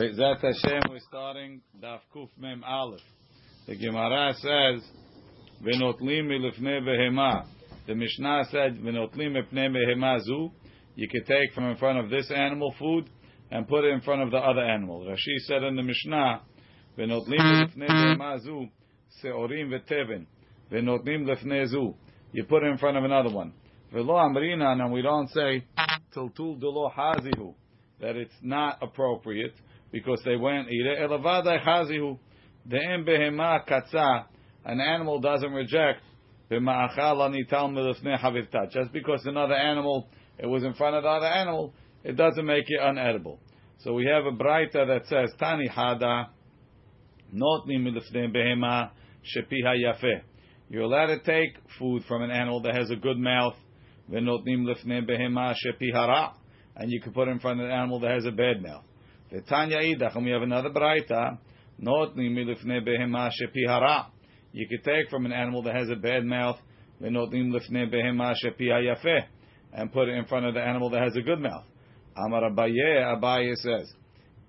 Be'ezat Hashem, we're starting Daf Kuf Mem Aleph. The Gemara says, "V'notlim milifnei behema." The Mishnah said, "V'notlim mipnei behema zu." You could take from in front of this animal food and put it in front of the other animal. Rashi said in the Mishnah, "V'notlim milifnei behema zu seorim v'teven." V'notlim lifnei zu. You put it in front of another one. V'lo amrinan, and we don't say tiltul delo hazihu that it's not appropriate because they went elavada chazihu de'em behema katza. An animal doesn't reject just because another animal it was in front of the other animal, it doesn't make it unedible. So we have a braita that says tani hada notni milifnei behema shepiha yafe. You're allowed to take food from an animal that has a good mouth. And you can put it in front of an animal that has a bad mouth. Tanya Idach, and we have another Braita, Notni milifne behema shepihara. You could take from an animal that has a bad mouth, lifne behema shepiha yafeh, and put it in front of the animal that has a good mouth. Amar Abaye, Abaye says,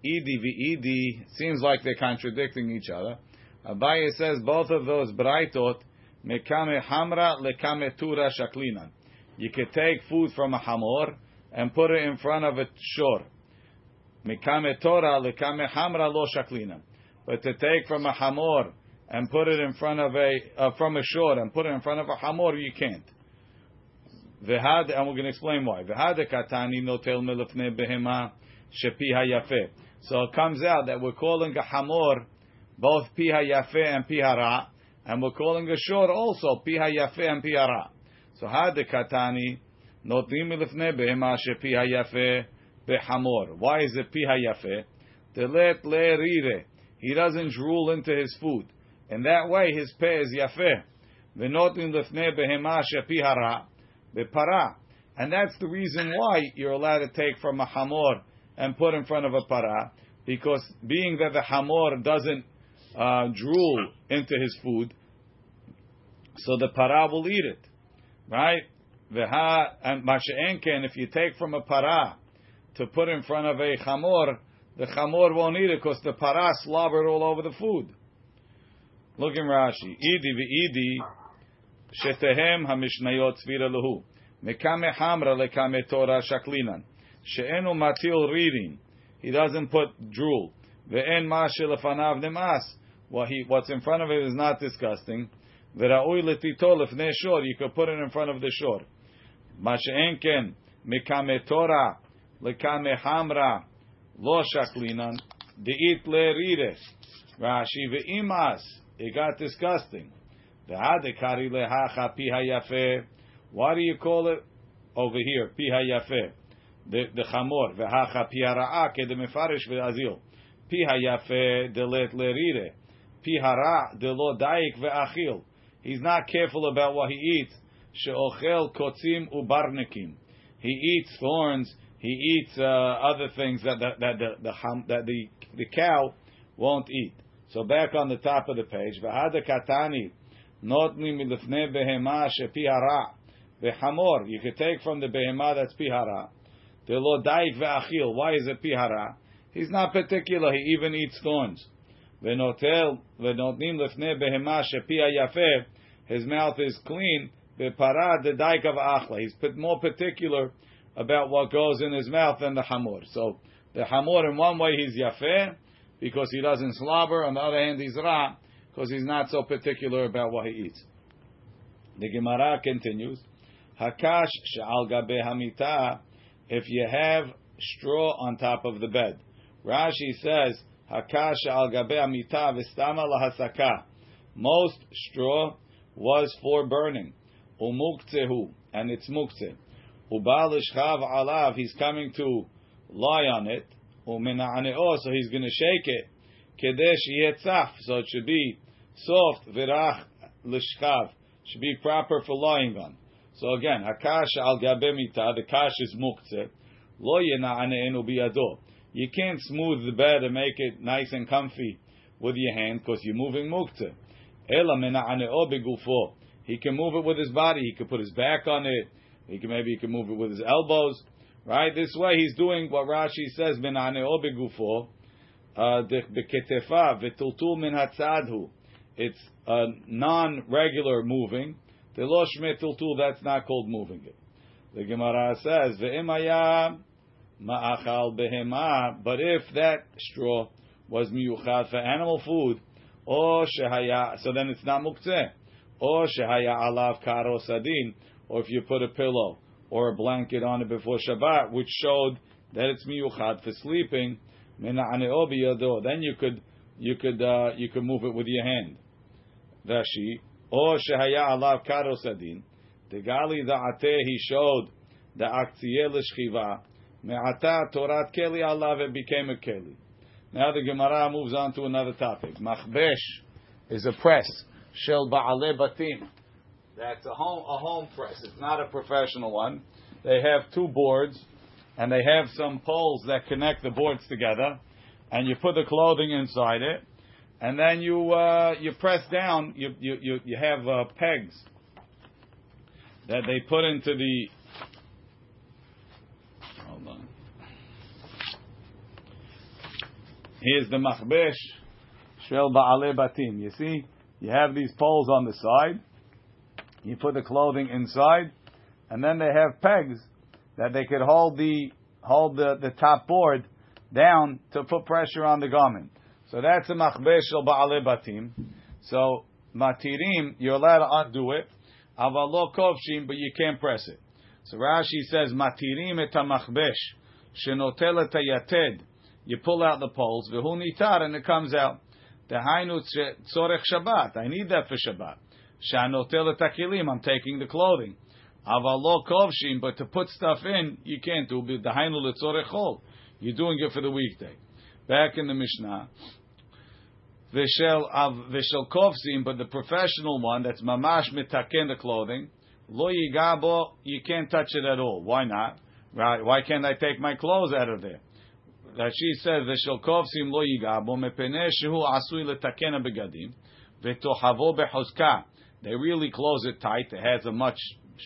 Idi vi seems like they're contradicting each other. Abaye says both of those Braitot, mekame hamra lekame tura shaklinan. You could take food from a hamor and put it in front of a shor. Mikame Torah hamra lo shaklina. But to take from a hamor and put it in front of a uh, from a shore and put it in front of a hamor, you can't. V'had, and we're going to explain why. V'had katani notel melefne behema shepiha yafe. So it comes out that we're calling a hamor both piha yafe and pihara, and we're calling a shore also piha yafe and pihara. So had katani notim melefne behema shepiha yafe behamor. Why is it piha yafe? Telet le He doesn't drool into his food. And that way, his peh is yafe. V'notin lefne behema shepihara bepara. And that's the reason why you're allowed to take from a hamor and put in front of a para, because being that the hamor doesn't uh, drool into his food, so the para will eat it, right? Veha and masha'enken, if you take from a para to put in front of a chamor, the chamor won't eat it because the para slobbered all over the food. Look in Rashi. Idi v'idi shetehem hamishnayot tzvira lehu. Mekame hamra lekame Torah shaklinan. She'enu matil reading. He doesn't put drool. Ve'en ma shelefanav nemas. What he, what's in front of him is not disgusting. Ve'ra'ui letito lefnei shor. You could put it in front of the shor. Ma she'en ken. Mekame Torah lekame hamra lo shaklinan deit le rire Rashi ve'imas. It got disgusting. The adekari lehacha piha yafe. Why do you call it over here piha yafe? The the chamor vehacha piha ra'a ke de mefarish ve'azil. Piha yafe delet le rire. Piha ra de lo daik ve'achil. He's not careful about what he eats. She'ochel kotzim ubarnekim. He eats thorns he eats uh, other things that that, that the, the that the the cow won't eat. So back on the top of the page, v'hada katani notni milifnei behema shepihara v'hamor. You could take from the behema that's pihara. The lo daik ve'achil. Why is it pihara? He's not particular. He even eats thorns. V'notel v'notnim lifnei behema shepia yafeh. His mouth is clean. V'para the daik of achla. He's more particular about what goes in his mouth than the hamor. So the hamor, in one way, he's yafeh because he doesn't slobber. On the other hand, he's ra because he's not so particular about what he eats. The Gemara continues, Hakash she'al gabe hamita. If you have straw on top of the bed, Rashi says Hakash she'al gabe hamita v'stama lahasaka. Most straw was for burning, umuktehu, and it's muktzeh. Alav, he's coming to lie on it. So he's going to shake it. Kedesh yetzaf, so it should be soft. Virach lishchav, should be proper for lying on. So again, hakash al gabemita, the kash is muktzeh. Lo yena'ane'enu. You can't smooth the bed and make it nice and comfy with your hand because you're moving muktzeh. Ela mena'aneo. He can move it with his body. He can put his back on it. He can maybe he can move it with his elbows, right? This way he's doing what Rashi says, "Minane obegufo." Uh, beketefa v'tultul min hatzadhu. It's a non-regular moving. Telo shme tultul, that's not called moving it. The Gemara says, ve'imaya ma'achal behema, but if that straw was miyuchad for animal food, or shehaya, so then it's not muktzeh. Or shehaya alav karo sadin, or if you put a pillow or a blanket on it before Shabbat, which showed that it's miyuchad for sleeping, then you could you could uh, you could move it with your hand. Rashi, or shehaya alav karo adin. the gali da'ateh he showed the aktsiyeh l'shchiva, me'ata torat keli alav it became a keli. Now the Gemara moves on to another topic. Machbesh is a press. Shel ba'ale batim. That's a home a home press. It's not a professional one. They have two boards, and they have some poles that connect the boards together, and you put the clothing inside it, and then you uh, you press down. You you you, you have uh, pegs that they put into the. Hold on. Here's the machbesh shel ba'ale batim. You see, you have these poles on the side. You put the clothing inside, and then they have pegs that they could hold the hold the, the top board down to put pressure on the garment. So that's a machbesh shel ba'ale batim. So matirim, you're allowed to undo it. Avalo kovshim, but you can't press it. So Rashi says matirim et machbesh shenotel yated you pull out the poles, v'hu nitar, and it comes out. Dehainu tzorech Shabbat. I need that for Shabbat. Shanotel takilim. I'm taking the clothing. Avalo kovshim, but to put stuff in, you can't do. Dehainu letzorech chol. You're doing it for the weekday. Back in the Mishnah. Vishel av vishel kovsim, but the professional one that's mamash mitaken the clothing. Lo yigabo, you can't touch it at all. Why not? Right? Why can't I take my clothes out of there? Rashi says, "V'shel kovsim lo yigabo mepeneh asui letakena begadim v'tohavo behozka." They really close it tight. It has a much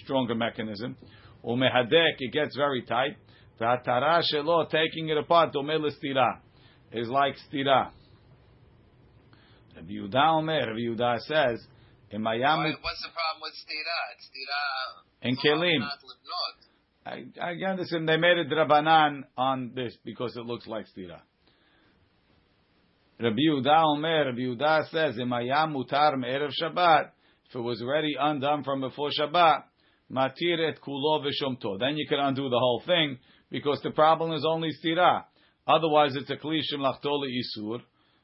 stronger mechanism. Umehadek, it gets very tight. V'atara shelo, taking it apart, domeh stira, is like stira. Rabbi Yehuda Omer, Rabbi Yehuda says, in Miami. What's the problem with stira? It's stira. In kelim. I, I understand they made a drabanan on this because it looks like stira. Rabbi Yehuda Omer, Rabbi Yehuda says, in "Imayam mutar me'erev Shabbat." If it was already undone from before Shabbat, matir et kulo v'shomto. Then you can undo the whole thing because the problem is only stira. Otherwise, it's a klishim lachtoli isur.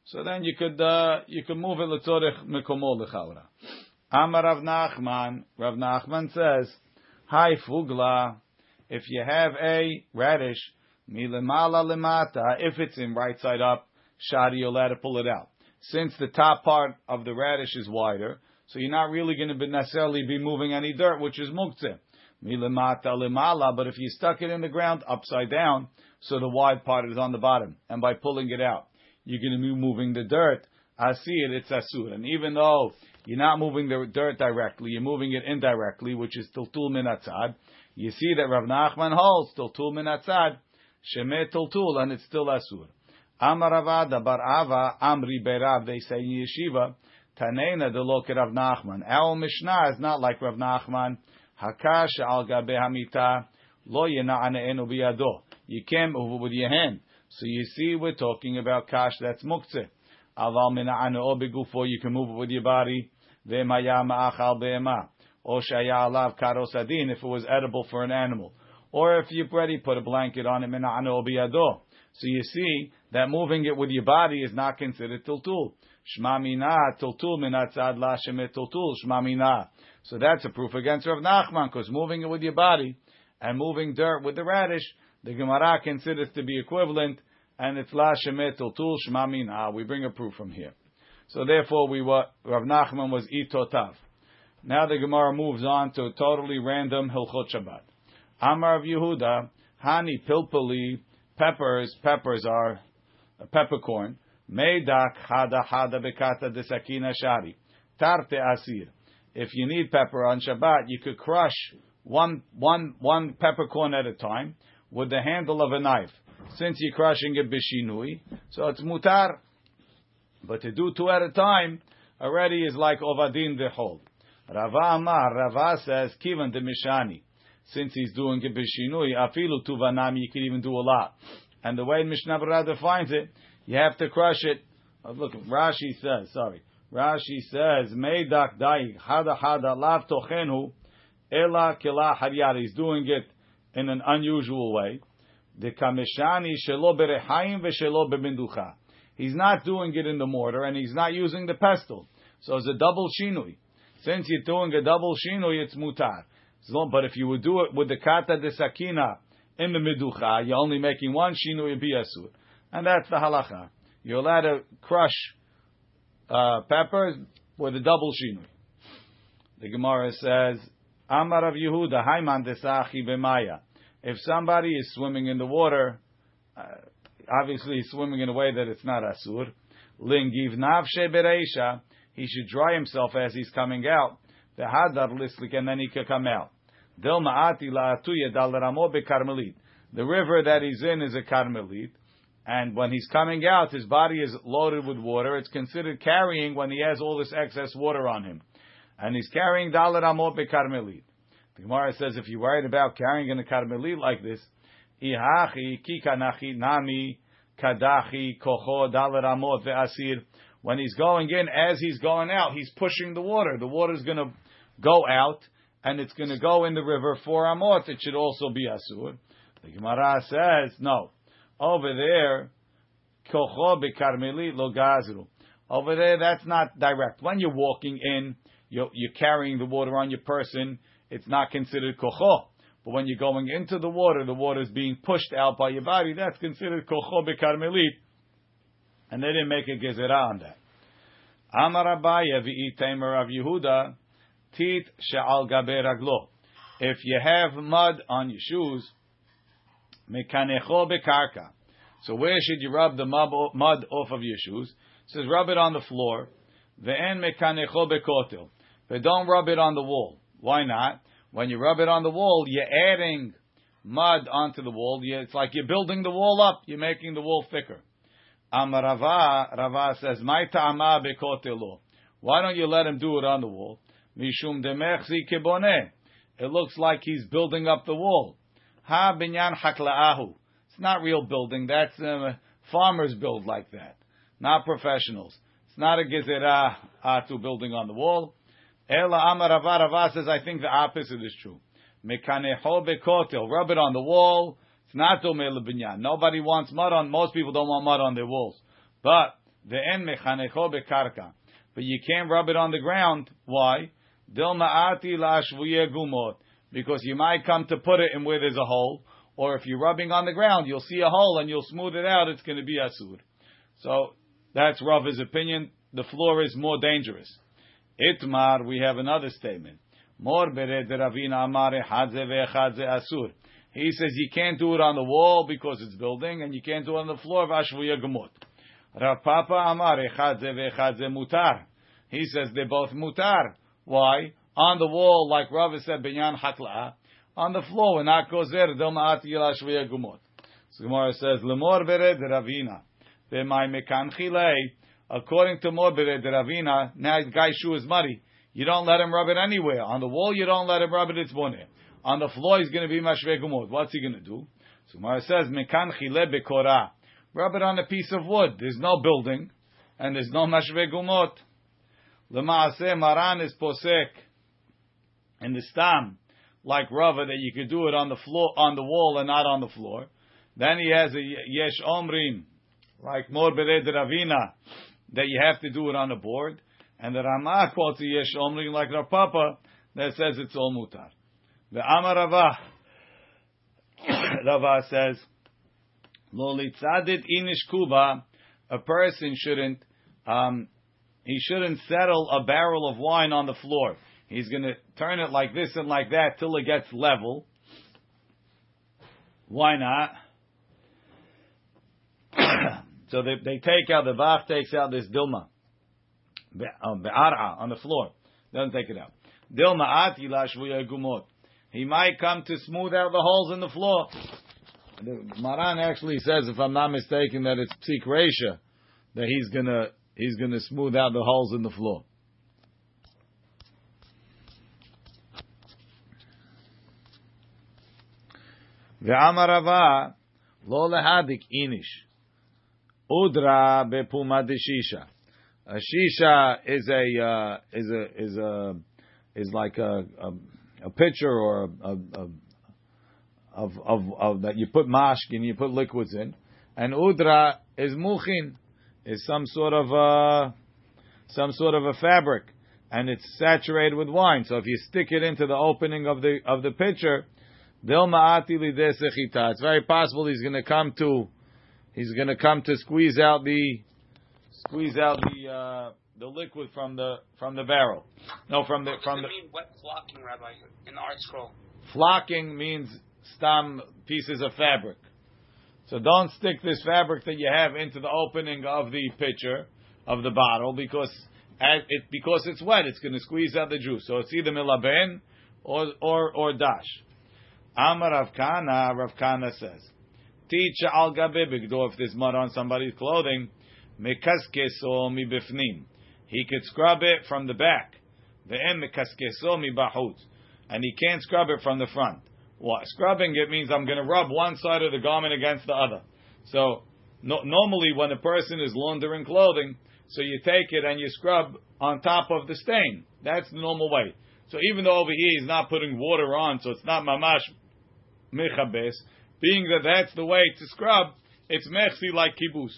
So then you could uh, you could move it letzorich mekomo lechavra. Amar Rav Nachman. Rav Nachman says, "Hi fugla." if you have a radish, milimala limata, if it's in right side up, shadi, let it pull it out. Since the top part of the radish is wider, so you're not really going to necessarily be moving any dirt, which is muktzeh. Milimata limala, but if you stuck it in the ground upside down, so the wide part is on the bottom, and by pulling it out, you're going to be moving the dirt. I see it, it's asur. And even though you're not moving the dirt directly, you're moving it indirectly, which is tiltul minatzad, you see that Rav Nachman holds Tultul min atzad, Shemet Tultul, and it's still Asur. Amar Ravada Bar Ava Amri Berav, they say in Yeshiva, Tanena de Loke Rav Nachman. Our Mishnah is not like Rav Nachman. Hakash al gabe hamita, lo yena'ane enu biyado. You came over with your hand. So you see, we're talking about kash that's muktzeh. Aval mina'ane o begufo, you can move it with your body. Ve'maya ma'achal be'ema or shaya alav karosadin, if it was edible for an animal. Or if you've already put a blanket on biyado. So you see that moving it with your body is not considered tiltul. Shma mina tiltul minatzad la shemet tiltul shma. So that's a proof against Rav Nachman, because moving it with your body and moving dirt with the radish, the Gemara considers to be equivalent, and it's la shemet tiltul shma mina. We bring a proof from here. So therefore, we were Rav Nachman was itotav. Now the Gemara moves on to a totally random Hilchot Shabbat. Amar of Yehuda, Hani Pilpuli, peppers, peppers are peppercorn. Meidak Hada Hada Bekata Desakina Shari. Tarte Asir. If you need pepper on Shabbat, you could crush one, one, one peppercorn at a time with the handle of a knife. since you're crushing it bishinui, so it's mutar. But to do two at a time already is like ovadin the whole. Rava Amar, Rava says, kivan de mishani. Since he's doing it bishinui, afilu tuvanami, you can even do a lot. And the way Mishnah Berurah defines it, you have to crush it. Oh, look, Rashi says, sorry. Rashi says, Meidak dai hada hada lav tochenu ela kila haryar. He's doing it in an unusual way. The kameshani shelo berehaim v'shelo beminducha. He's not doing it in the mortar and he's not using the pestle. So it's a double shinui. Since you're doing a double shinui, it's mutar. But if you would do it with the kata de sakina in the miducha, you're only making one shinui be asur. And that's the halacha. You're allowed to crush uh, peppers with a double shinui. The Gemara says, Amar of Yehuda, Haiman desachi b'maya. If somebody is swimming in the water, uh, obviously he's swimming in a way that it's not asur. Lingiv navshe bereisha. He should dry himself as he's coming out. The hadar lislik, and then he can come out. Del ma'ati la'atuya dal ramo bekarmelit. The river that he's in is a karmelit. And when he's coming out, his body is loaded with water. It's considered carrying when he has all this excess water on him. And he's carrying dalar amot bekarmelit. The Gemara says if you're worried about carrying in a karmelit like this, ihachi kikanachi nami kadachi kocho dalar amot ve'asir. When he's going in, as he's going out, he's pushing the water. The water is going to go out, and it's going to go in the river for amot. It should also be asur. The Gemara says no. Over there, kocho bekarmelit lo gazru. Over there, that's not direct. When you're walking in, you're, you're carrying the water on your person. It's not considered kocho. But when you're going into the water, the water is being pushed out by your body. That's considered kocho bekarmelit. And they didn't make a gezerah on that. Amar Abaye v'itamer of Yehuda, tit she'al gabe raglo. If you have mud on your shoes, mekanecho bekarka. So where should you rub the mud off of your shoes? It says rub it on the floor. Ve'en mekanecho bekotel. But don't rub it on the wall. Why not? When you rub it on the wall, you're adding mud onto the wall. It's like you're building the wall up. You're making the wall thicker. Amar Rava, Rava says, "My ta'ama bekotelo." Why don't you let him do it on the wall? Mishum demechzi kiboneh. It looks like he's building up the wall. Ha binyan hakla'ahu. It's not real building. That's um, farmers build like that, not professionals. It's not a gezerah atu building on the wall. Ela Amar says, I think the opposite is true. Mekaneho bekotel. Rub it on the wall it's not domei lebinyan. Nobody wants mud on. Most people don't want mud on their walls. But the en mechanecho bekarka. But you can't rub it on the ground. Why? Gumot. Because you might come to put it in where there's a hole, or if you're rubbing on the ground, you'll see a hole and you'll smooth it out. It's going to be asur. So that's Rav's opinion. The floor is more dangerous. Itmar, we have another statement. Mor bered ravina amare hadze asur. He says you can't do it on the wall because it's building, and you can't do it on the floor of Ashvuya Gemut. Rav Papa Amar Echadze mutar. He says they're both mutar. Why? On the wall, like Rav said, binyan hakla. On the floor, that goes there, del ma'at yil Ashvuya Gemut. So Gemara says, Lemor bered Ravina. B'may mekan chilei. According to Mor bered Ravina, now guy's shoe is muddy. You don't let him rub it anywhere. On the wall, you don't let him rub it, it's boneh. On the floor, he's going to be mashve gumot. What's he going to do? So Gemara says, mekan chile bekora. Rub it on a piece of wood. There's no building, and there's no mashve gumot. Lemaaseh maran is posek. In the stam, like Rava, that you could do it on the floor, on the wall, and not on the floor. Then he has a yesh omrim, like Mor Bered Ravina, that you have to do it on a board. And the Ramah quotes a yesh omrim like Rav Papa that says it's all mutar. The Amar Rava, Rava says, Lo litzadit inish kuba, a person shouldn't, um, he shouldn't settle a barrel of wine on the floor. He's going to turn it like this and like that till it gets level. Why not? so they, they take out, the Bach takes out this Dilma, um, Be'ara, on the floor. Doesn't take it out. Dilma ati la gumot. He might come to smooth out the holes in the floor. Maran actually says, if I'm not mistaken, that it's psik that he's gonna he's gonna smooth out the holes in the floor. Ve'amarava lo lehadik inish udra bepuma shisha. A shisha is a uh, is a is a is like a a, a pitcher or a, a, of, of, of that you put mashkin, you put liquids in, and udra is muchin, is some sort of a, some sort of a fabric, and it's saturated with wine. So if you stick it into the opening of the of the pitcher, it's very possible he's going to come to he's going to come to squeeze out the squeeze out the uh, the liquid from the from the barrel. No, from the from the. Mean wet flocking, Rabbi, in the ArtScroll. Flocking means stam pieces of fabric. So don't stick this fabric that you have into the opening of the pitcher of the bottle because it because it's wet, it's going to squeeze out the juice. So it's either milaben or or or dash. Amar Rav Kana, Rav Kana says, Teach al gabe if there's mud on somebody's clothing, mekaskeso mi bifnim. He could scrub it from the back. Ve'em mekaskeso mi bahut. And he can't scrub it from the front. What? Scrubbing it means I'm going to rub one side of the garment against the other. So no, normally when a person is laundering clothing, so you take it and you scrub on top of the stain. That's the normal way. So even though over here he's not putting water on, so it's not mamash mechabes, being that that's the way to scrub, it's mechsi like kibus.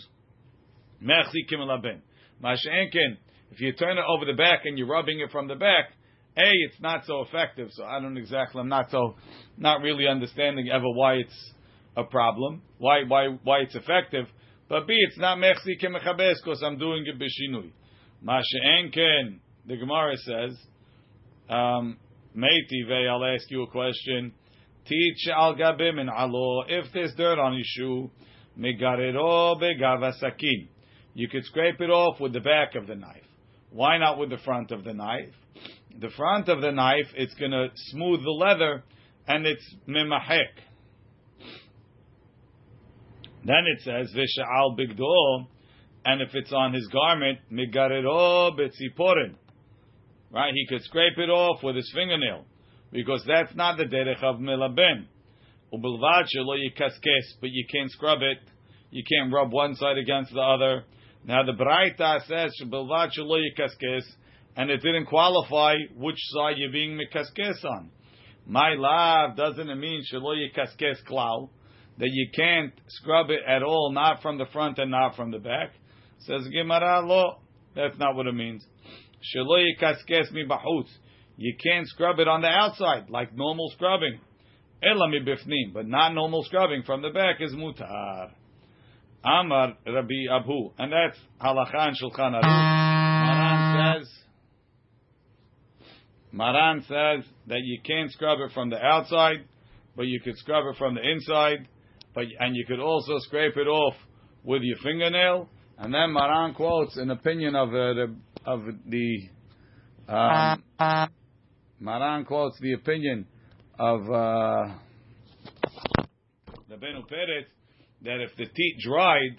Mechsi kimelaben. Mashenken, if you turn it over the back and you're rubbing it from the back, a, it's not so effective. So I don't exactly. I'm not so, not really understanding ever why it's a problem. Why why why it's effective. But B, it's not mechzi kemechabes because I'm doing it b'shinui. Masha'enken. The Gemara says, um, Meiti I'll ask you a question. Teach al gabim in alo. If there's dirt on your shoe, megarero begavasakin. You could scrape it off with the back of the knife. Why not with the front of the knife? The front of the knife, it's going to smooth the leather, and it's memahek. Then it says v'sha'al bigdo, and if it's on his garment, migarero betziporin. Right, he could scrape it off with his fingernail, because that's not the derech of milaben. Ubelvad but you can't scrub it. You can't rub one side against the other. Now the Braita says yikaskes and it didn't qualify which side you're being mekaskes on. My love doesn't mean shelo yikaskes klau that you can't scrub it at all, not from the front and not from the back. Says Gemara lo. That's not what it means. Shelo yikaskes mi bahutz. You can't scrub it on the outside like normal scrubbing. Ela mi bifnim, but not normal scrubbing from the back is mutar. Amar Rabbi Abu, and that's halachan shulchan aruch. Maran says Maran says that you can't scrub it from the outside, but you could scrub it from the inside, but and you could also scrape it off with your fingernail. And then Maran quotes an opinion of uh, of the um, Maran quotes the opinion of uh, the Benu Peret that if the teeth dried,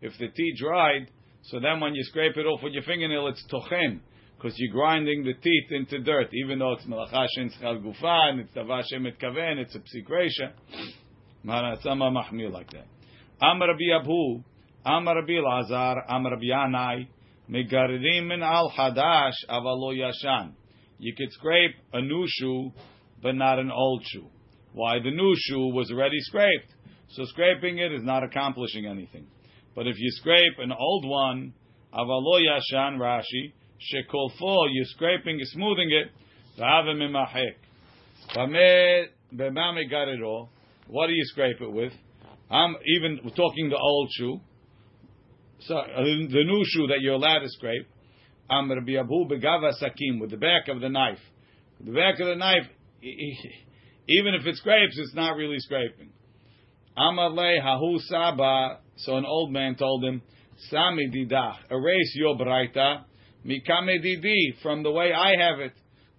if the teeth dried, so then when you scrape it off with your fingernail, it's tochen because you're grinding the teeth into dirt, even though it's melacha shen tzchal gufa and it's tava shemet kaven, it's a psikresha. Maratzama mahmir like that. Amar Rabbi Abhu, Amar Rabbi Lazar, Amar Rabbi Yanai, Megardim min al hadash avalo yashan. You could scrape a new shoe, but not an old shoe. Why? The new shoe was already scraped. So scraping it is not accomplishing anything. But if you scrape an old one, avalo yashan Rashi, shekolfo, you're scraping, you're smoothing it, v'havim imahek. B'mame got it all. What do you scrape it with? I'm even talking the old shoe. So uh, the new shoe that you're allowed to scrape. I'm Rabbi Abu begava sakim with the back of the knife. The back of the knife, even if it scrapes, it's not really scraping. Amalei hahu saba. So an old man told him, Sami didach, erase your braita From the way I have it.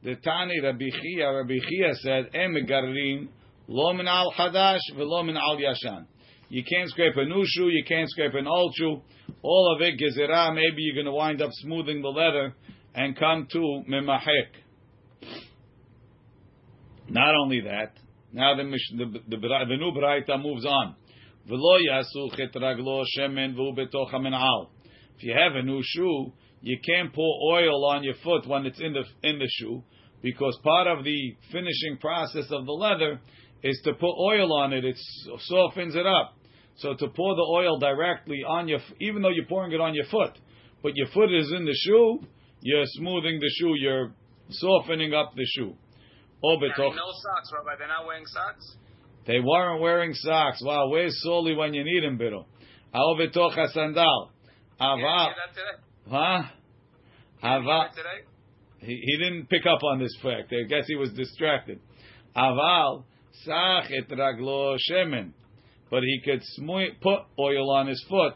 The Tani Rabbi Chia, Rabbi Chia said, Emegarim Lo min al hadash velo min al yashan. You can't scrape a new shoe, you can't scrape an old shoe. All of it, gezerah, maybe you're going to wind up smoothing the leather and come to memahek. Not only that, now the, the, the, the new Braita moves on. If you have a new shoe, you can't pour oil on your foot when it's in the in the shoe, because part of the finishing process of the leather is to put oil on it. It softens it up. So to pour the oil directly on your, even though you're pouring it on your foot, but your foot is in the shoe, you're smoothing the shoe, you're softening up the shoe. No socks, Rabbi. They're not wearing socks. They weren't wearing socks. Wow, where's solely when you need them, biro? Ao betocha sandal. Huh? Ava. He, he didn't pick up on this fact. I guess he was distracted. Aval sach et raglo shemen but he could put oil on his foot,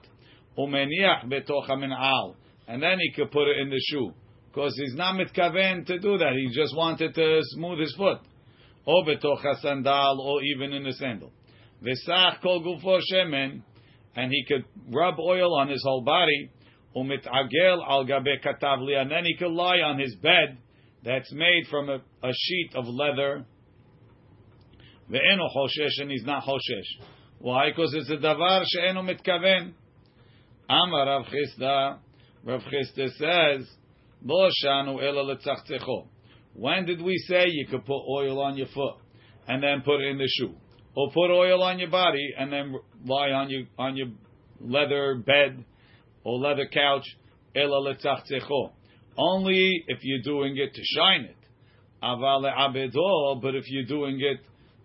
umeniach betocha min al, and then he could put it in the shoe, because he's not mitkaven to do that. He just wanted to smooth his foot, or betocha sandal, or even in the sandal. V'sach kol gufo shemen, and he could rub oil on his whole body, umitagel al gabe katavli, and then he could lie on his bed that's made from a, a sheet of leather. Ve'eno hoshesh, and he's not hoshesh. Why? Because it's a davar she'enu mitkaven. Amar Rav Chisda, Rav Chisda says, Lo shanu ela letzachzecho. When did we say you could put oil on your foot and then put it in the shoe? Or put oil on your body and then lie on your, on your leather bed or leather couch? Only if you're doing it to shine it. Aval abedo, but if you're doing it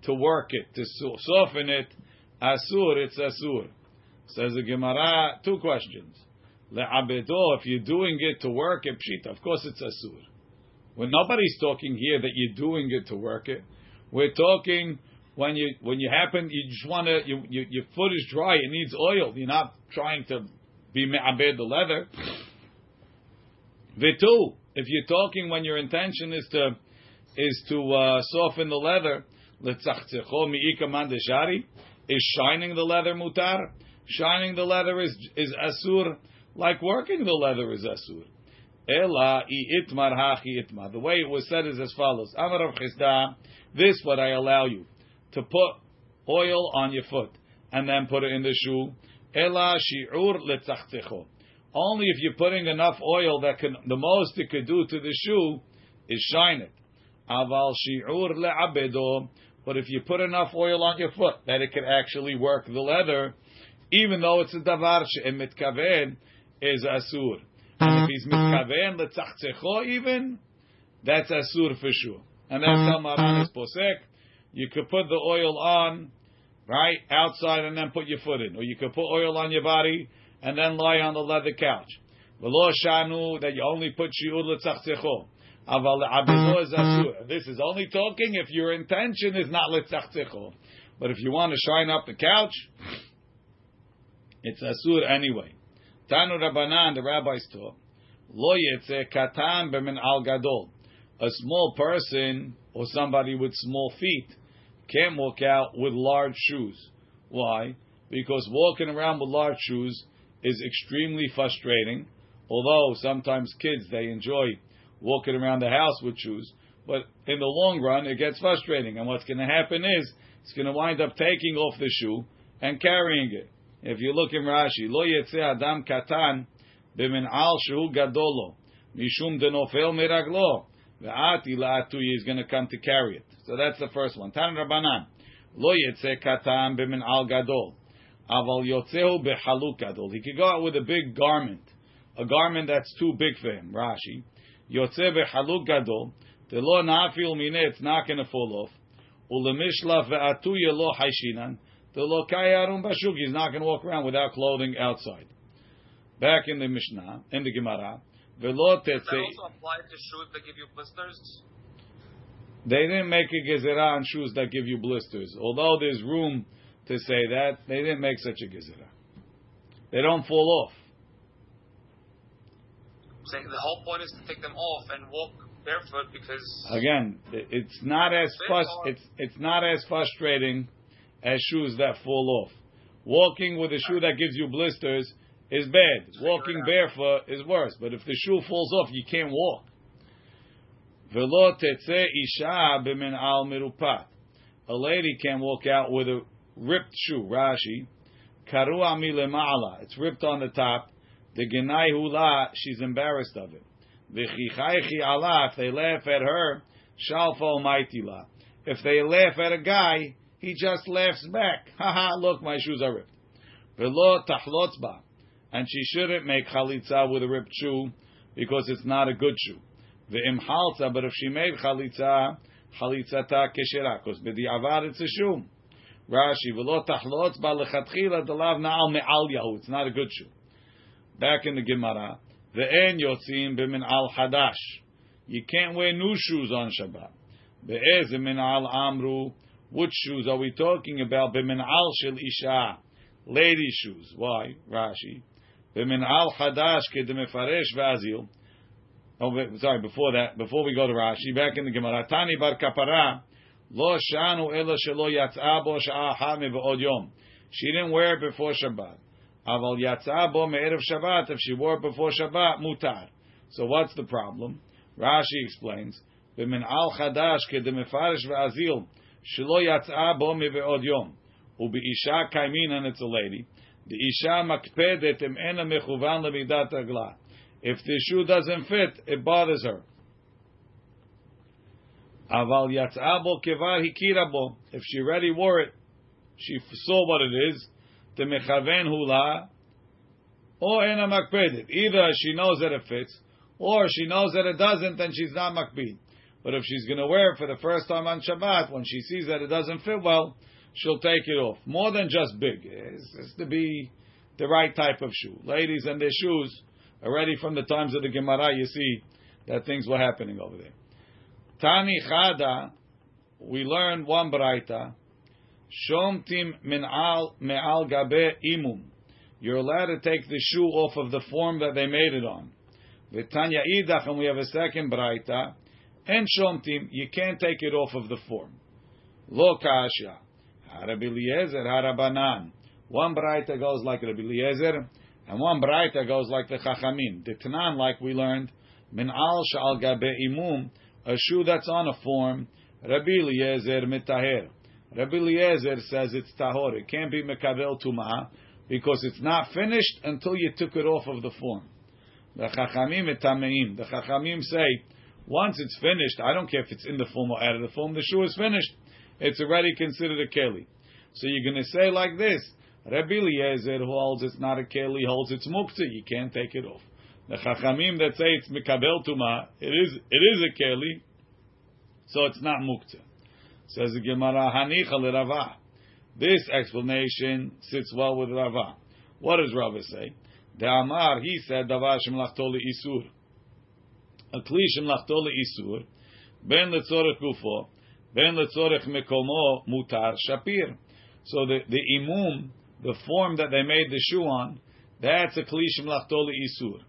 to work it, to soften it, Asur, it's Asur. Says the Gemara, two questions. Le'abedo, if you're doing it to work it, pshita, of course it's Asur. When nobody's talking here that you're doing it to work it, we're talking when you when you happen, you just want to, you, you, your foot is dry, it needs oil. You're not trying to be me'abed the leather. Vitu, if you're talking when your intention is to is to uh, soften the leather, is shining the leather mutar? Shining the leather is is asur, like working the leather is asur. Ela itmar hachi itmar. The way it was said is as follows: Amar of this what I allow you to put oil on your foot and then put it in the shoe. Ela shi'ur letzachtecho. Only if you're putting enough oil that can, the most it could do to the shoe is shine it. Aval shi'ur le'abedo. But if you put enough oil on your foot that it can actually work the leather, even though it's a davar she'em mitkaven, is asur. And if he's mitkaven letzachzecho even, that's asur for sure. And that's how Maran is posek. You could put the oil on, right, outside and then put your foot in. Or you could put oil on your body and then lie on the leather couch. V'lo shanu, that you only put shi'ud letzachzecho. This is only talking if your intention is not litzachzecho. But if you want to shine up the couch, it's asur anyway. Tanu Rabbanan, the rabbis taught, lo yetze katan b'min al gadol. A small person or somebody with small feet can't walk out with large shoes. Why? Because walking around with large shoes is extremely frustrating. Although sometimes kids they enjoy walking around the house with shoes. But in the long run, it gets frustrating. And what's going to happen is it's going to wind up taking off the shoe and carrying it. If you look in Rashi, lo yetze adam katan b'min al shu gadolo mishum denofel miraglo ve'ati la'atuyi is going to come to carry it. So that's the first one. Tan Rabbanan lo yetze katan b'min al gadol aval yotzehu behaluk gadol. He could go out with a big garment, a garment that's too big for him. Rashi yotze behaluk gadol, The lo nafil mine, it's not going to fall off. Ulemishlaf ve'atuye lo haishinan, lo kayarum bashuk, he's not going to walk around without clothing outside. Back in the Mishnah, in the Gemara, tetzei. Does that also apply to shoes that give you blisters? They didn't make a gezerah on shoes that give you blisters. Although there's room to say that, they didn't make such a gezerah. They don't fall off saying the whole point is to take them off and walk barefoot because Again, it's not as Big frus- or- it's it's not as frustrating as shoes that fall off. Walking with a shoe that gives you blisters is bad. Walking barefoot is worse. But if the shoe falls off, you can't walk. Velo tetze isha b'min al mirupat. A lady can't walk out with a ripped shoe. Rashi, karua milema'ala. It's ripped on the top. The genai hula. She's embarrassed of it. If they laugh at her, shalfo maitila. If they laugh at a guy, he just laughs back. Ha ha! Look, my shoes are ripped. Velo tahlotzba. And she shouldn't make chalitza with a ripped shoe because it's not a good shoe. Ve'im halza, but if she made chalitza, chalitzata keshera, because b'di'avad it's a shoe. Rashi, v'lo tahlotz ba lechatchila delav na'al me'al yahu. It's not a good shoe. Back in the Gemara, ve'en yotzim b'min al hadash. You can't wear new shoes on Shabbat. Ve'ez min al amru. Which shoes are we talking about? B'min al shel isha. Lady shoes. Why? Rashi. B'min al hadash kedemefaresh ve'azil. Oh, sorry. Before that, before we go to Rashi, back in the Gemara, Tani bar kapara, lo shanu ela shelo yatzah bo sha'aha me'v'od yom. She didn't wear it before Shabbat. Aval yatzah bo me'erev Shabbat. If she wore it before Shabbat, mutar. So what's the problem? Rashi explains, B'min al chadash kedemefarish ve'azil, shelo yatzah bo me'v'od yom. U'bi'isha kaimin, and it's a lady. The isha makpedet ena mechuvan lemidat agla. If the shoe doesn't fit, it bothers her. Aval yatzabo kevar hikirabo. If she already wore it, she saw what it is. The mechaven hula, or ena makpedet. Either she knows that it fits, or she knows that it doesn't, and she's not makbid. But if she's going to wear it for the first time on Shabbat, when she sees that it doesn't fit well, she'll take it off. More than just big. It's, it's to be the right type of shoe. Ladies and their shoes, already from the times of the Gemara, you see that things were happening over there. Tani Chada, we learn one braita. Shomtim min al me'al gabe imum. You're allowed to take the shoe off of the form that they made it on. V'tanya idach, and we have a second braita. And shomtim, you can't take it off of the form. Lo kasha. Rabbi Eliezer, Harabanan. One braita goes like Rabbi Eliezer, and one braita goes like the Chachamim. The Tanan, like we learned, min al shal gabe imum, a shoe that's on a form. Rabbi Eliezer mitaher. Rabbi Eliezer says it's tahor. It can't be mekabel tumah because it's not finished until you took it off of the form. The Chachamim etameim. The Chachamim say once it's finished, I don't care if it's in the form or out of the form. The shoe is finished. It's already considered a keli. So you're going to say like this. Rabbi Eliezer, who holds it's not a keli, holds it's muktzah. You can't take it off. The chachamim that say it's mikabel tuma, it is it is a keli, so it's not muktzah. Says the Gemara, hanicha Rava. This explanation sits well with Rava. What does Rava say? The Amar, he said, davar shemlachtoli isur. A kli shemlachtoli isur, ben letzorech gufo, ben letzorech mekomo mutar shapir. So the, the imum, the form that they made the shoe on, that's a klishim lachtoli isur.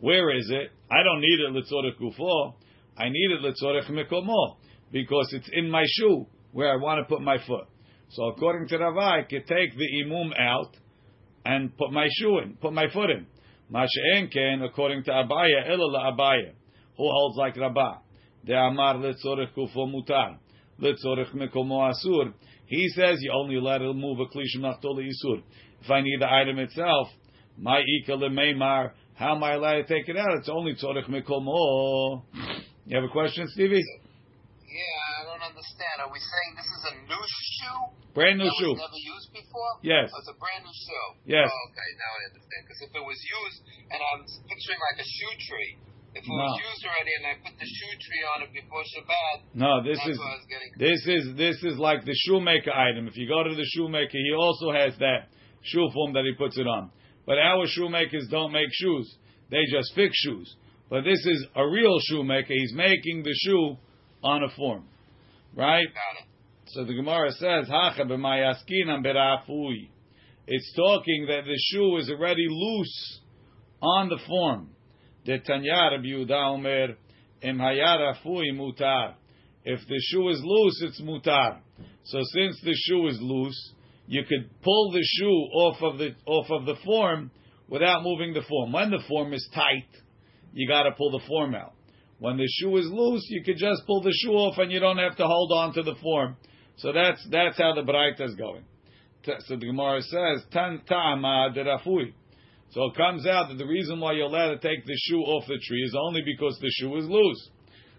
Where is it? I don't need it letzorech gufo. I need it letzorech mekomo because it's in my shoe where I want to put my foot. So according to Rava, I could take the imum out and put my shoe in, put my foot in. Masha'en ken, according to Abaye, ela Abaye, who holds like Rabba. De amar letzorech gufo mutar, letzorech mekomo asur. He says you only let it move a klishim nachtoli isur. If I need the item itself, my ika lemeimar, how am I allowed to take it out? It's only tzorech mekomo. You have a question, Stevie? Yeah, I don't understand. Are we saying this is a new shoe? Brand new that shoe. Was never used before? Yes. Oh, it's a brand new shoe. Yes. Oh, okay, now I understand. Because if it was used, and I'm picturing like a shoe tree. If it No. was used already, and I put the shoe tree on it before Shabbat, No, this that's is what I was getting. this is this is like the shoemaker item. If you go to the shoemaker, he also has that shoe form that he puts it on. But our shoemakers don't make shoes; they just fix shoes. But this is a real shoemaker. He's making the shoe on a form, right? Got it. So the Gemara says, "Hacha b'mayaskinam berafui." It's talking that the shoe is already loose on the form. The Tanya Rabbi Yehuda Omer Im hayarafui mutar. If the shoe is loose, it's mutar. So since the shoe is loose, you could pull the shoe off of the off of the form without moving the form. When the form is tight, you got to pull the form out. When the shoe is loose, you could just pull the shoe off and you don't have to hold on to the form. So that's that's how the Braita is going. So the Gemara says, Tan ta'ama derafui. So it comes out that the reason why you're allowed to take the shoe off the tree is only because the shoe is loose.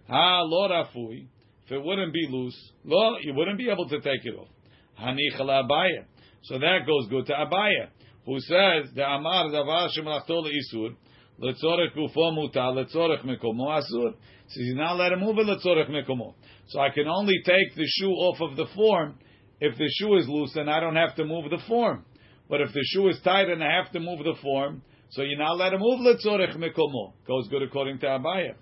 Ha lo rafui. If it wouldn't be loose, lo, you wouldn't be able to take it off. Hanichala Abaye. So that goes good to Abaye, who says the Amar davar shemalachto leisur letzorech gufo mutar letzorech mekomo asur. So he's not allowed to move it letzorech mekomo. So I can only take the shoe off of the form if the shoe is loose and I don't have to move the form. But if the shoe is tight and I have to move the form, so you're not allowed to move letzorech mekomo. Goes good according to Abaye.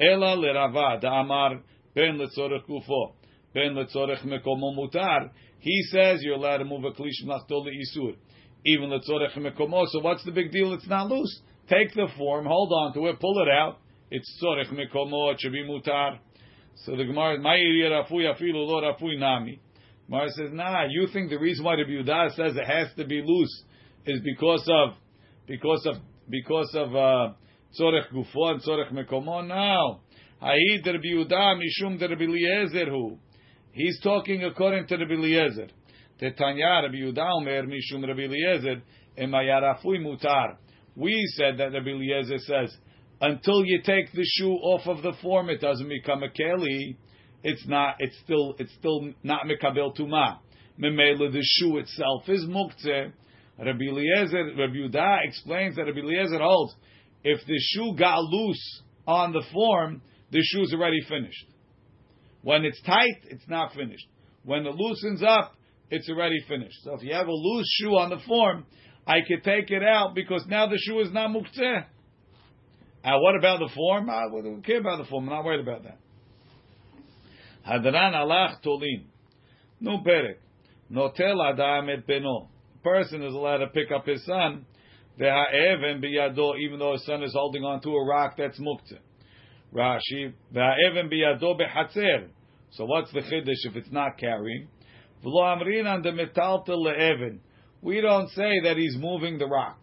Ela lerava da Amar ben letzorech gufo ben letzorech mekomo mutar. He says you're allowed to move a klish mlachtol isur, even letzorech mekomo. So what's the big deal? It's not loose. Take the form, hold on to it, pull it out. It's tzorech mekomo. It should be mutar. So the Gemara, my rafui afilu lo rafui nami. Gemara says, nah. You think the reason why the Yehuda says it has to be loose is because of because of because of uh, tzorech gufo and tzorech mekomo? No. Ha'id Rabbi Yehuda mishum Rabbi Eliezer hu. He's talking according to Rabbi Eliezer. Tetanya Rabbi Yehuda Omer Mishum Rabbi Eliezer Emayarafui Mutar. We said that Rabbi Eliezer says until you take the shoe off of the form, it doesn't become a keli. It's not. It's still. It's still not mekabel tuma. Memela, the shoe itself is muktzeh. Rabbi Eliezer, Rabbi Yehuda explains that Rabbi Eliezer holds if the shoe got loose on the form, the shoe is already finished. When it's tight, it's not finished. When it loosens up, it's already finished. So if you have a loose shoe on the form, I could take it out because now the shoe is not muktzeh. And what about the form? I don't care about the form. I'm not worried about that. Hadran alach tolin. No perek. Notel adam et beno. Person is allowed to pick up his son. Ve'ha'even biyado, even though his son is holding on to a rock that's muktzeh. Rashi, Va'even biyado behatzer. So what's the chiddush if it's not carrying? V'lo amrinan de metaltel le'even. We don't say that he's moving the rock.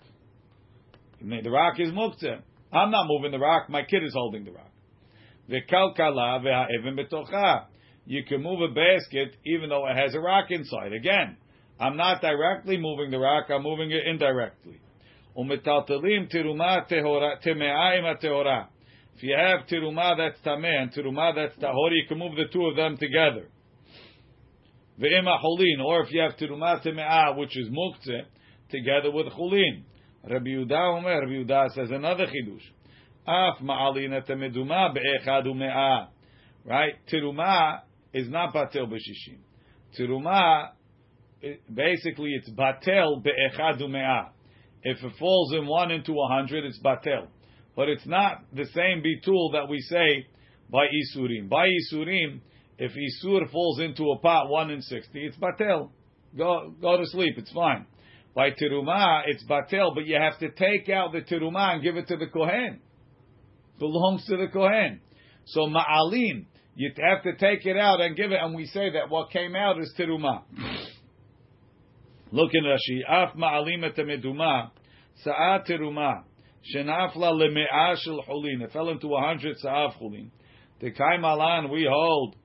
The rock is muktzeh. I'm not moving the rock. My kid is holding the rock. V'kalkala ve'ha'even betocha. You can move a basket even though it has a rock inside. Again, I'm not directly moving the rock. I'm moving it indirectly. If you have tiruma that's tameh and tiruma that's tahor, you can move the two of them together. Cholin, or if you have tiruma teme'ah, which is muktzeh, together with cholin. Rabbi Yehuda Omer, Rabbi Yehuda says another chidush. Af ma'alina temeduma be'echad u'me'ah. Right? Tiruma is not batel b'shishim. Tiruma, basically it's batel be'echad u'me'ah. If it falls in one into a hundred, it's batel but it's not the same bitul that we say by isurim. By isurim, if isur falls into a pot one in sixty, it's batel. Go go to sleep. It's fine. By teruma, it's batel, but you have to take out the teruma and give it to the kohen. Belongs to the kohen. So ma'alim, you have to take it out and give it, and we say that what came out is teruma. Look in Rashi. Af ma'alim et meduma, sa'at teruma. Shenafla leme'ah shel chulin. It fell into a hundred sa'av chulin. The malan we hold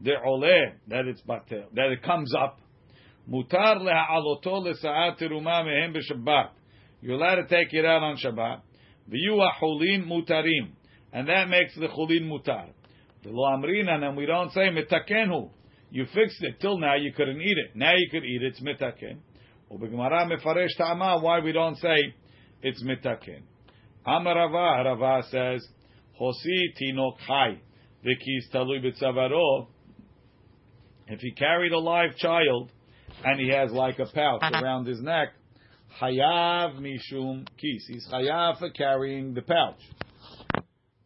the ole that it's batel that it comes up. Mutar leha'aloto lesa'at teruma mehem b'Shabbat. You're allowed to take it out on Shabbat. V'yu chulin mutarim, and that makes the chulin mutar. The lo amrinan, and we don't say mitakenhu. You fixed it till now. You couldn't eat it. Now you could eat it. It's mitaken. Ubegmara mefaresh ta'ama. Why we don't say it's mitaken? Amarava, Rava says, Hosi tinok chai, vikis talui b'tzavaro. If he carried a live child and he has like a pouch around his neck, hayav mishum kis. He's hayav for carrying the pouch.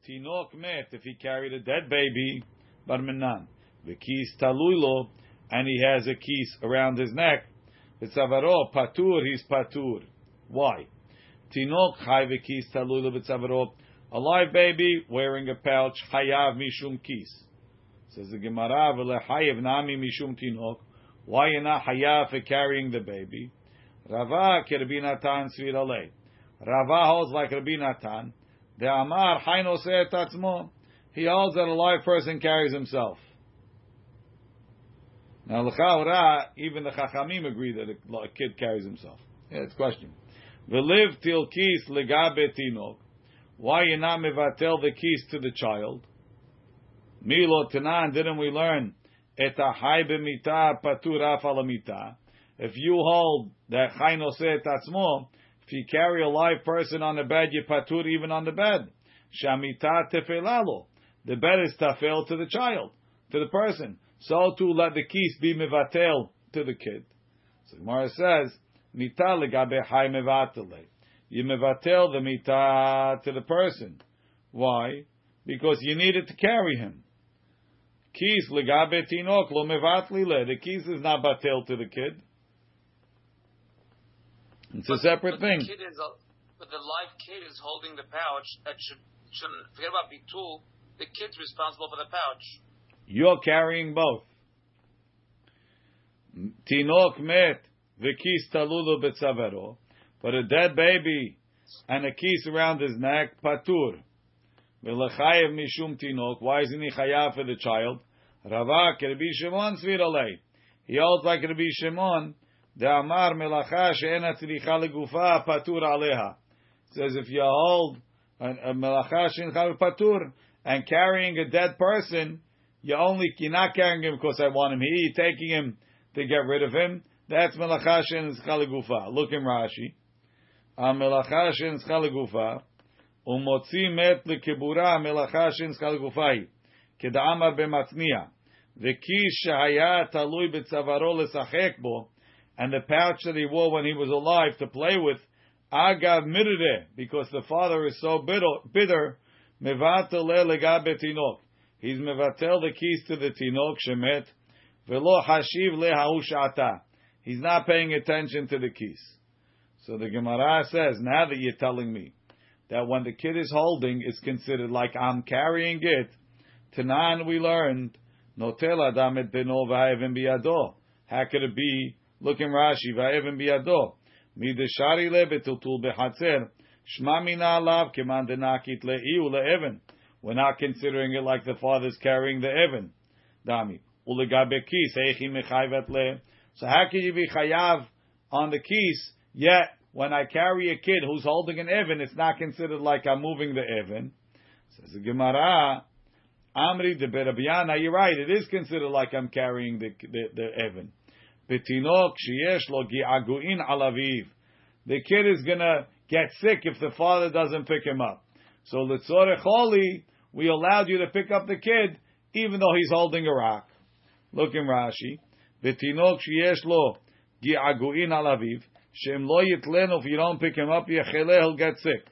Tinok met if he carried a dead baby, barmenan. Vikis taluilo, and he has a kis around his neck. B'tzavaro patur, he's patur. Why? Tinok chai v'kis talulu b'tzavaro. A live baby wearing a pouch, hayav mishum kis. Says the Gemara, v'lehayev nami mishum tinok. Why you not hayav for carrying the baby? Rava kerbi Natan svirale. Rava holds like Rabbi Natan. The Amar hayno tatzmo. He holds that a live person carries himself. Now, l'chaura, even the Chachamim agree that a, kid carries himself. Yeah, it's a question. V'liv til kis legabe tinok. Why you not mevatel the keys to the child? Milo tanan, didn't we learn? Et ha'chai b'mita patur af If you hold that chai noseh tatzmo, if you carry a live person on the bed, you patur even on the bed. Shamita tefelalo. The bed is tafel to the child, to the person so to let the keys be mevatel to the kid. So Gemara says, mita legabe hay mevatele. You mevatel the mita to the person. Why? Because you needed to carry him. Keys legabe tinok lo mevatli le. The keys is not batel to the kid. It's but, a separate thing. The kid is but the live kid is holding the pouch. That should shouldn't forget about bitul. The kid's responsible for the pouch. You're carrying both. Tinok met v'kis talulu betzavero, but a dead baby and a kiss around his neck patur. V'lechayev mishum tinok. Why isn't he chayav for the child? Rava Rabbi Shimon sviralei. He holds like Rabbi Shimon. The amar melacha she'ena tzricha legufa patur aleha. Says if you hold a melacha she'ena patur and carrying a dead person you only you're not carrying him because I want him here. You're taking him to get rid of him. That's melachashin schalagufa. Look in Rashi. melachashin schalagufa. Umotzi met lekibura melachashin schalagufai. Keda'amar b'matniya. V'kish shehaya talui b'tzavaro lesachek bo. And the pouch that he wore when he was alive to play with, agav mirre, because the father is so bitter. He's mevatel the keys to the tinok shemet, velo hashiv. He's not paying attention to the keys. So the Gemara says, now that you're telling me that when the kid is holding, it's considered like I'm carrying it. Tanan we learned, notel adam et v'ha'evim biyado. How could it be? Look in Rashi, biyado. Mideshari le betutul behatzer. Shma mina alav keman denakit le'iu le'even. We're not considering it like the father's carrying the Evan. Dami. So how can you be chayav on the keys, yet when I carry a kid who's holding an Evan, it's not considered like I'm moving the Evan? Says the Gemara, Amri de Berabiana, you're right, it is considered like I'm carrying the, the, the Evan. Sheyesh lo gi'aguin alaviv. The kid is gonna get sick if the father doesn't pick him up. So litzorech holi, we allowed you to pick up the kid even though he's holding a rock. Look in Rashi. V'tinok sheyesh lo gi'aguin alaviv shem lo yitlenu if you don't pick him up yecheleh he'll get sick.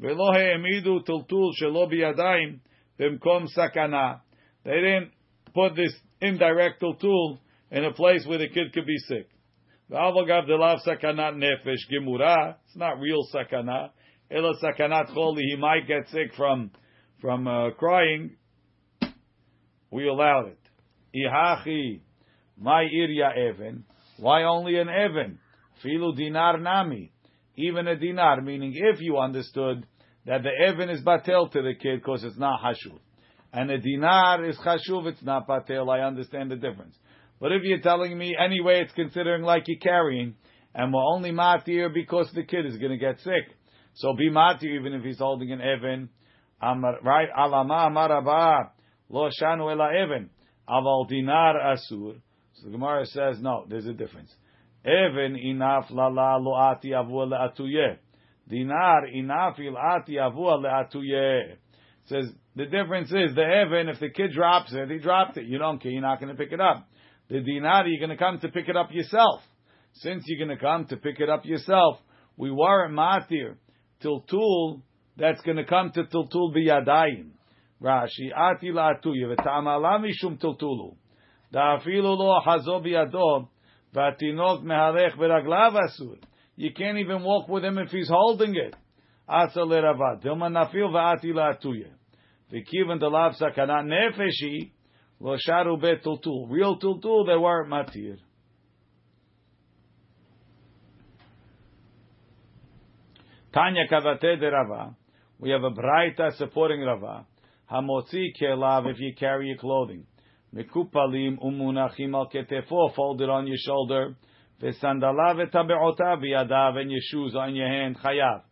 Tultul shelo biyadayim b'mkom sakana. They didn't put this indirect tultul in a place where the kid could be sick. It's not real sakana. Ela sakanat choli. He might get sick from from uh, crying, we allowed it. Ihachi, my irya even. Why only an even? Filu dinar nami. Even a dinar, meaning if you understood that the even is batel to the kid because it's not hashuv. And a dinar is hashuv, it's not batel, I understand the difference. But if you're telling me anyway it's considering like you're carrying, and we're only matir because the kid is going to get sick. So be matir even if he's holding an even, right? Alama Amaraba Lo Shanu Ela Even Aval Dinar Asur. So the Gemara says no. There's a difference. Even inaf lala lo ati avua le'atuye. Dinar inaf il ati avua le'atuye. Says the difference is the even if the kid drops it, he dropped it. You don't care. You're not going to pick it up. The dinar you're going to come to pick it up yourself. Since you're going to come to pick it up yourself, we weren't matir till tool that's going to come to tiltul biyadayim. Rashi, ati la'atuya, v'ta'amala mishum tiltulu. Da'afilu lo hazo biyado, v'atinok meharech v'raglav asur. You can't even walk with him if he's holding it. Asa lerava. Dilma nafil va'ati la'atuye. V'kivan delav sakana nefeshi. Lo sharu bet tultul. Real tultul, they weren't matir. Tanya kavate de Rava. We have a braita supporting Rava. Hamotzi kelav if you carry your clothing. Mekupalim umunachim al ketefo, folded on your shoulder. V'sandalav etabeotav biyadav, and your shoes on your hand, chayav.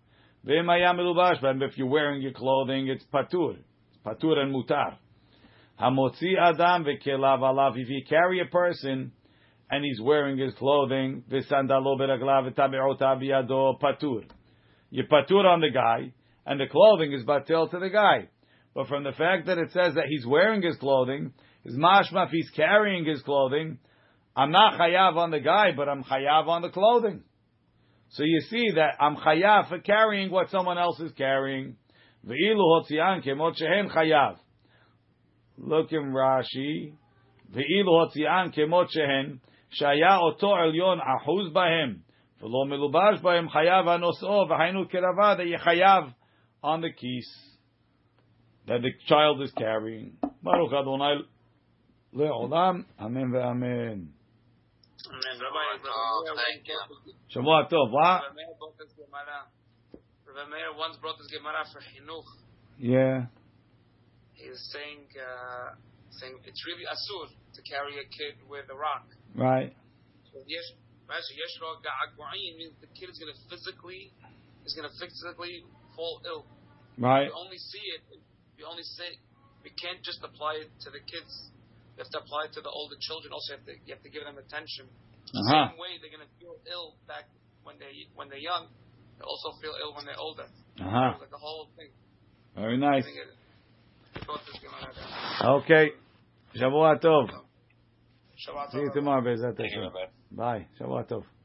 V'emayam melubash, but if you're wearing your clothing, it's patur. It's patur and mutar. Hamotzi adam v'kelav alav, if you carry a person, and he's wearing his clothing, v'sandalo beraglav etabeotav biyado, patur. You patur on the guy, and the clothing is batil to the guy. But from the fact that it says that he's wearing his clothing, is mashma if he's carrying his clothing, I'm not chayav on the guy, but I'm chayav on the clothing. So you see that I'm chayav for carrying what someone else is carrying. Ve'ilu hotzian kemot shehen chayav. Look in Rashi. Ve'ilu hotzian kemot shehen shaya oto elyon ahuz bahem. V'lo melubash bahem chayav anos'o v'hainu kerava that you chayav on the keys that the child is carrying. Baruch Adonai le'olam. Amen ve'amen. Amen. Rabbi, Oh, Rabbi thank Meir you. once- Shavua Tov. Rabbi Meir brought this Gemara. Rabbi Meir once brought this Gemara for Chinuch. Yeah. Was saying, uh, saying it's really asur to carry a kid with a rock. Right. So yesh means the kid is going to physically, is going to physically fall ill. Right. You only see it, you only say, we can't just apply it to the kids. You have to apply it to the older children. Also, you have to, you have to give them attention. The Uh-huh. same way they're going to feel ill back when they when they're young. They also feel ill when they're older. Uh-huh. It's like a whole thing. Very nice. Think it, I thought this Gemara down. Okay.